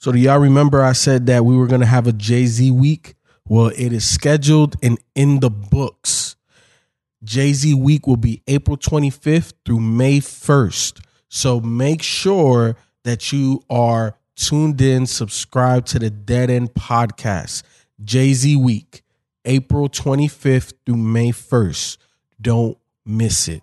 So do y'all remember I said that we were gonna have a Jay Z week? Well, it is scheduled and in the books. Jay Z week will be April 25th through May 1st. So make sure that you are tuned in, subscribe to the Dead End Podcast. Jay Z week, April 25th through May 1st. Don't miss it.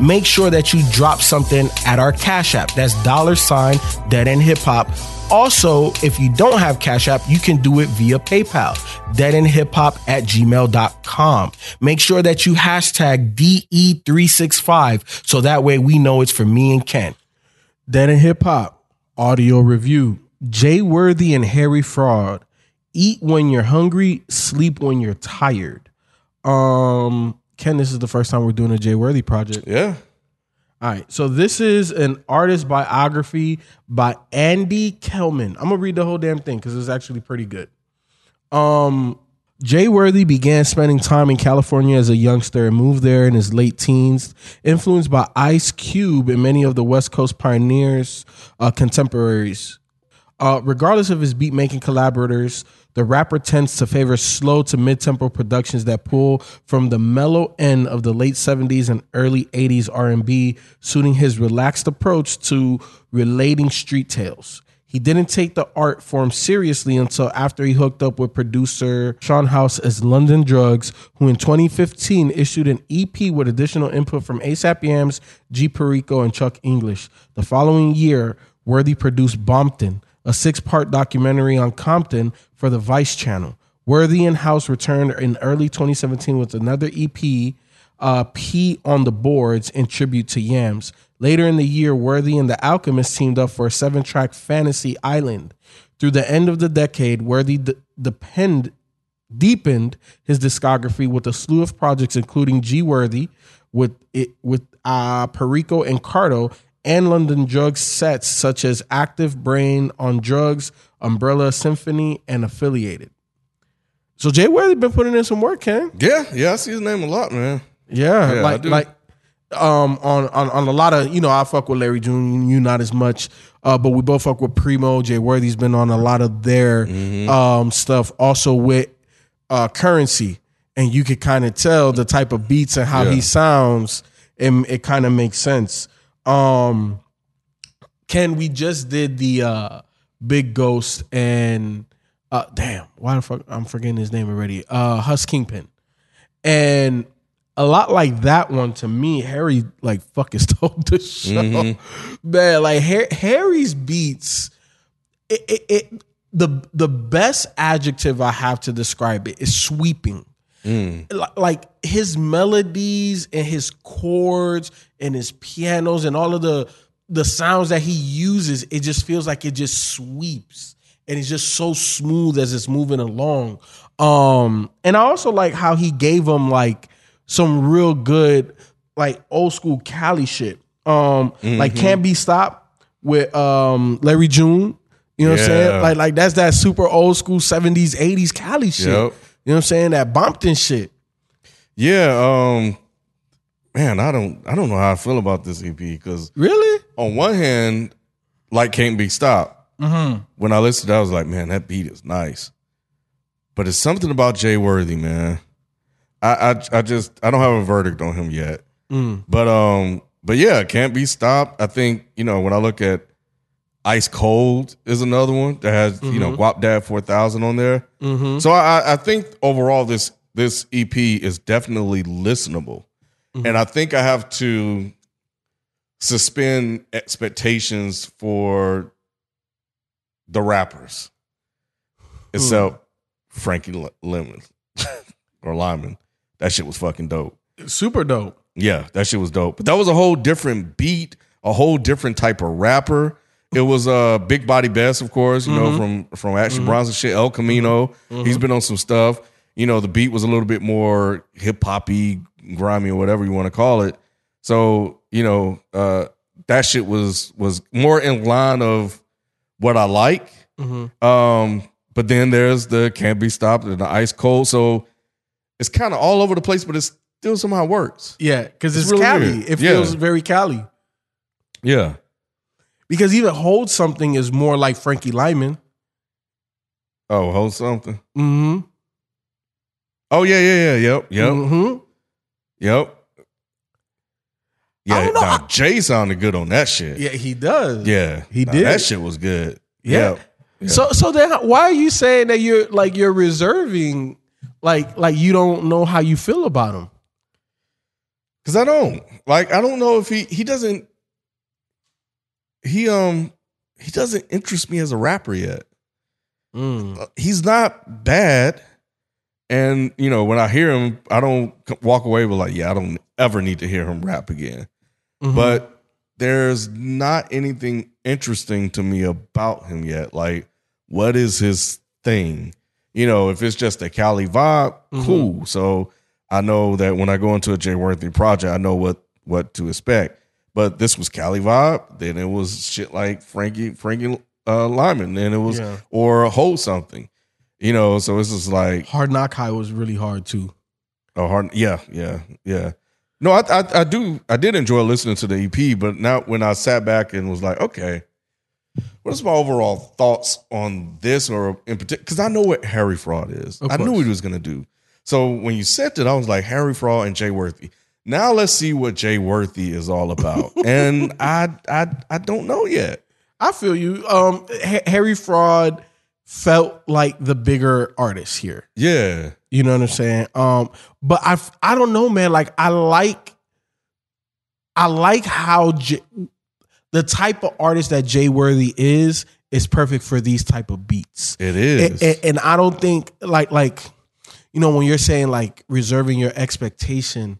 make sure that you drop something at our Cash App. That's dollar sign Dead End Hip Hop. Also, if you don't have Cash App, you can do it via PayPal, deadendhiphop at gmail.com. Make sure that you hashtag DE365 so that way we know it's for me and Ken. Dead End Hip Hop audio review. Jay Worthy and Harry Fraud. Eat when you're hungry, sleep when you're tired. Um, Ken, this is the first time we're doing a Jay Worthy project. Yeah. All right. So this is an artist biography by Andy Kellman. I'm gonna read the whole damn thing because it's actually pretty good. Um, Jay Worthy began spending time in California as a youngster and moved there in his late teens, influenced by Ice Cube and many of the West Coast pioneers' uh, contemporaries. Uh, regardless of his beat making collaborators, the rapper tends to favor slow to mid tempo productions that pull from the mellow end of the late 70s and early 80s R&B, suiting his relaxed approach to relating street tales. He didn't take the art form seriously until after he hooked up with producer Sean House as London Drugs, who in 2015 issued an EP with additional input from ASAP Yams, G Perico, and Chuck English. The following year, Worthy produced Bompton, a six part documentary on Compton for the Vice channel. Worthy and House returned in early 2017 with another EP, uh, P on the Boards, in tribute to Yams. Later in the year, Worthy and the Alchemist teamed up for a seven track Fantasy Island. Through the end of the decade, Worthy d- depend, deepened his discography with a slew of projects, including G Worthy, with it with uh, Perico and Cardo, and London Drugs sets such as Active Brain on Drugs, Umbrella Symphony, and Affiliated. So Jay Worthy been putting in some work, Ken. Yeah. Yeah. I see his name a lot, man. Yeah, Yeah, I like do. like um on, on on a lot of you know I fuck with Larry June, you not as much, uh, but we both fuck with Primo. Jay Worthy's been on a lot of their Mm-hmm. um stuff, also with uh Currensy, and you could kind of tell the type of beats and how he sounds, and it kind of makes sense. Um, Ken, we just did the uh Big Ghost and uh damn, why the fuck I'm forgetting his name already. Uh Hus Kingpin. And a lot like that one to me, Harry like fucking stole the show. Man, like Har- Harry's beats, it, it, it the the best adjective I have to describe it is sweeping. Li- Like his melodies and his chords and his pianos and all of the the sounds that he uses, it just feels like it just sweeps and it's just so smooth as it's moving along. Um, and I also like how he gave him like some real good, like old school Cali shit. Um, like can't be stopped with um Larry June. You know what I'm saying? Like like that's that super old school 70s, 80s Cali shit. Yep. You know what I'm saying? That Bompton shit. Yeah. Um, man, I don't, I don't know how I feel about this EP because Really? on one hand, like can't be stopped. Mm-hmm. When I listened, I was like, man, that beat is nice. But it's something about Jay Worthy, man. I, I, I just, I don't have a verdict on him yet. Mm. But um, but yeah, can't be stopped. I think you know when I look at Ice Cold is another one that has you know mm-hmm. Guap Dad four thousand on there. Mm-hmm. So I I- think overall this this EP is definitely listenable. Mm-hmm. And I think I have to suspend expectations for the rappers. Hmm. Except Frankie L- Lemon or Lymon. That shit was fucking dope. Super dope. Yeah, that shit was dope. But that was a whole different beat, a whole different type of rapper. It was uh Big Body Bes, of course, you know, from from Action Bronson shit, El Camino. He's been on some stuff. You know, the beat was a little bit more hip hoppy, grimy, or whatever you want to call it. So, you know, uh that shit was was more in line of what I like. Um, but then there's the can't be stopped and the ice cold. So it's kind of all over the place, but it still somehow works. Yeah, because it's, It's really Cali. weird. It Yeah. feels very Cali. Yeah. Because even Hold Something is more like Frankie Lymon. Oh, hold something. Mm-hmm. Oh yeah, yeah, yeah. Yep, yep, Mm-hmm. yep. Yeah, don't know. nah, Jay sounded good on that shit. Yeah, he does. yeah, He Nah, did. That shit was good. Yeah. Yep. Yeah. So so then why are you saying that you're like you're reserving like like you don't know how you feel about him? Cause I don't like. I don't know if he he doesn't. He um he doesn't interest me as a rapper yet. Mm. Uh, He's not bad, and you know when I hear him, I don't walk away with like, yeah, I don't ever need to hear him rap again. Mhm. but there's not anything interesting to me about him yet. Like, what is his thing? You know, if it's just a Cali vibe, Mhm. cool. So I know that when I go into a Jay Worthy project, I know what what to expect. But this was Cali vibe. Then it was shit like Frankie Frankie uh, Lymon. Then it was Yeah. or hold something. You know, so it's just like Hard Knock High was really hard too. a hard, yeah, yeah, yeah. No, I, I, I do, I did enjoy listening to the EP, but now when I sat back and was like, okay, what is my overall thoughts on this, or in particular, because I know what Harry Fraud is. I knew what he was gonna do. So when you said that, I was like, Harry Fraud and Jay Worthy. Now let's see what Jay Worthy is all about, and I, I, I don't know yet. I feel you. Um Ha- Harry Fraud felt like the bigger artist here. Yeah, You know what I'm saying? Um, but I I don't know, man. Like I like I like how J, the type of artist that Jay Worthy is is perfect for these type of beats. it is. And, and- and I don't think like like you know when you're saying like reserving your expectation,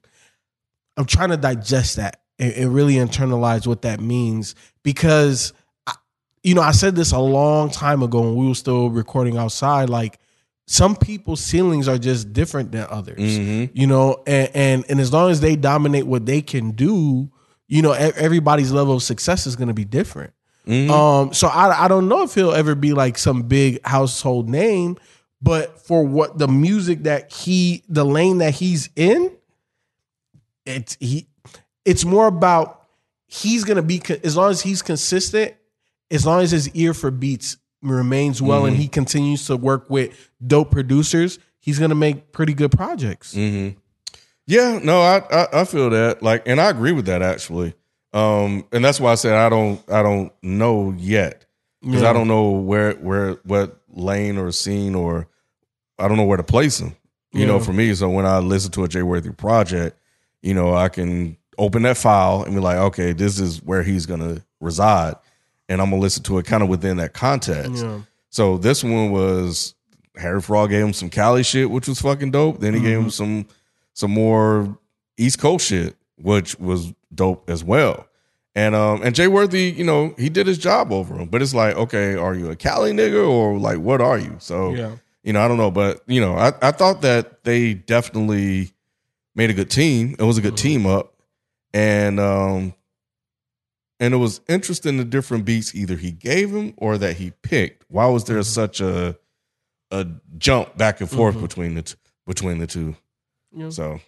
I'm trying to digest that and, and really internalize what that means because I, you know I said this a long time ago when we were still recording outside. Like some people's ceilings are just different than others Mhm. you know and, and and as long as they dominate what they can do you know everybody's level of success is going to be different Mhm. um so I, I don't know if he'll ever be like some big household name but for what the music that he the lane that he's in it's he it's more about he's going to be as long as he's consistent as long as his ear for beats remains well and he continues to work with dope producers he's going to make pretty good projects hmm Yeah, no, I, I I feel that. Like, and I agree with that actually. Um, and that's why I said I don't I don't know yet because Yeah. I don't know where where what lane or scene or I don't know where to place him. You know, for me, so when I listen to a Jay Worthy project, you know, I can open that file and be like, okay, this is where he's gonna reside, and I'm gonna listen to it kind of within that context. Yeah. So this one was Harry Fraud gave him some Cali shit, which was fucking dope. Then he gave him some some more East Coast shit, which was dope as well. And um and Jay Worthy, you know, he did his job over him. But it's like, okay, are you a Cali nigga or like what are you? So Yeah. you know, I don't know, but you know, I, I thought that they definitely made a good team. It was a good team up, and um, and it was interesting the different beats either he gave him or that he picked. Why was there such a a jump back and forth between the t- between the two? Yeah. So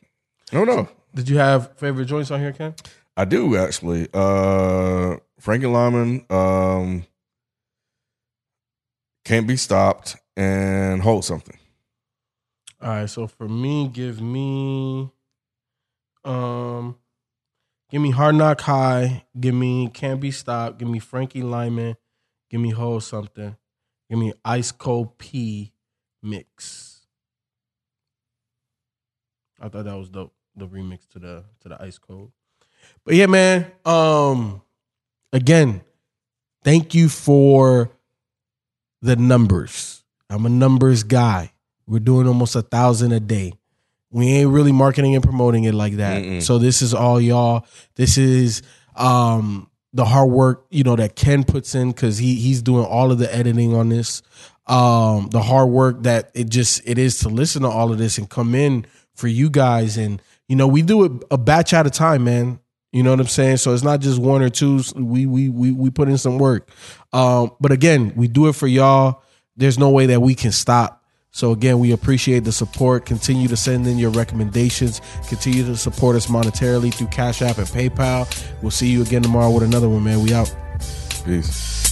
I don't know. Did you have favorite joints on here, Ken? I do actually. Uh, Frankie Lymon, um, can't be stopped, and hold something. All right, so for me, give me um give me Hard Knock High, give me Can't Be Stopped, give me Frankie Lymon, give me Hold Something, give me Ice Cold P mix. I thought that was dope. The remix to the to the Ice Cold. But yeah, man. Um, again, thank you for the numbers. I'm a numbers guy. We're doing almost a thousand a day. We ain't really marketing and promoting it like that. Mm-mm. So this is all y'all. This is um the hard work, you know, that Ken puts in because he he's doing all of the editing on this. Um, the hard work that it just it is to listen to all of this and come in for you guys. And you know, we do it a batch at a time, man. You know what I'm saying? So it's not just one or two. We we we we put in some work. Um, but again, we do it for y'all. There's no way that we can stop. So again, we appreciate the support. Continue to send in your recommendations. Continue to support us monetarily through Cash App and PayPal. We'll see you again tomorrow with another one, man. We out. Peace.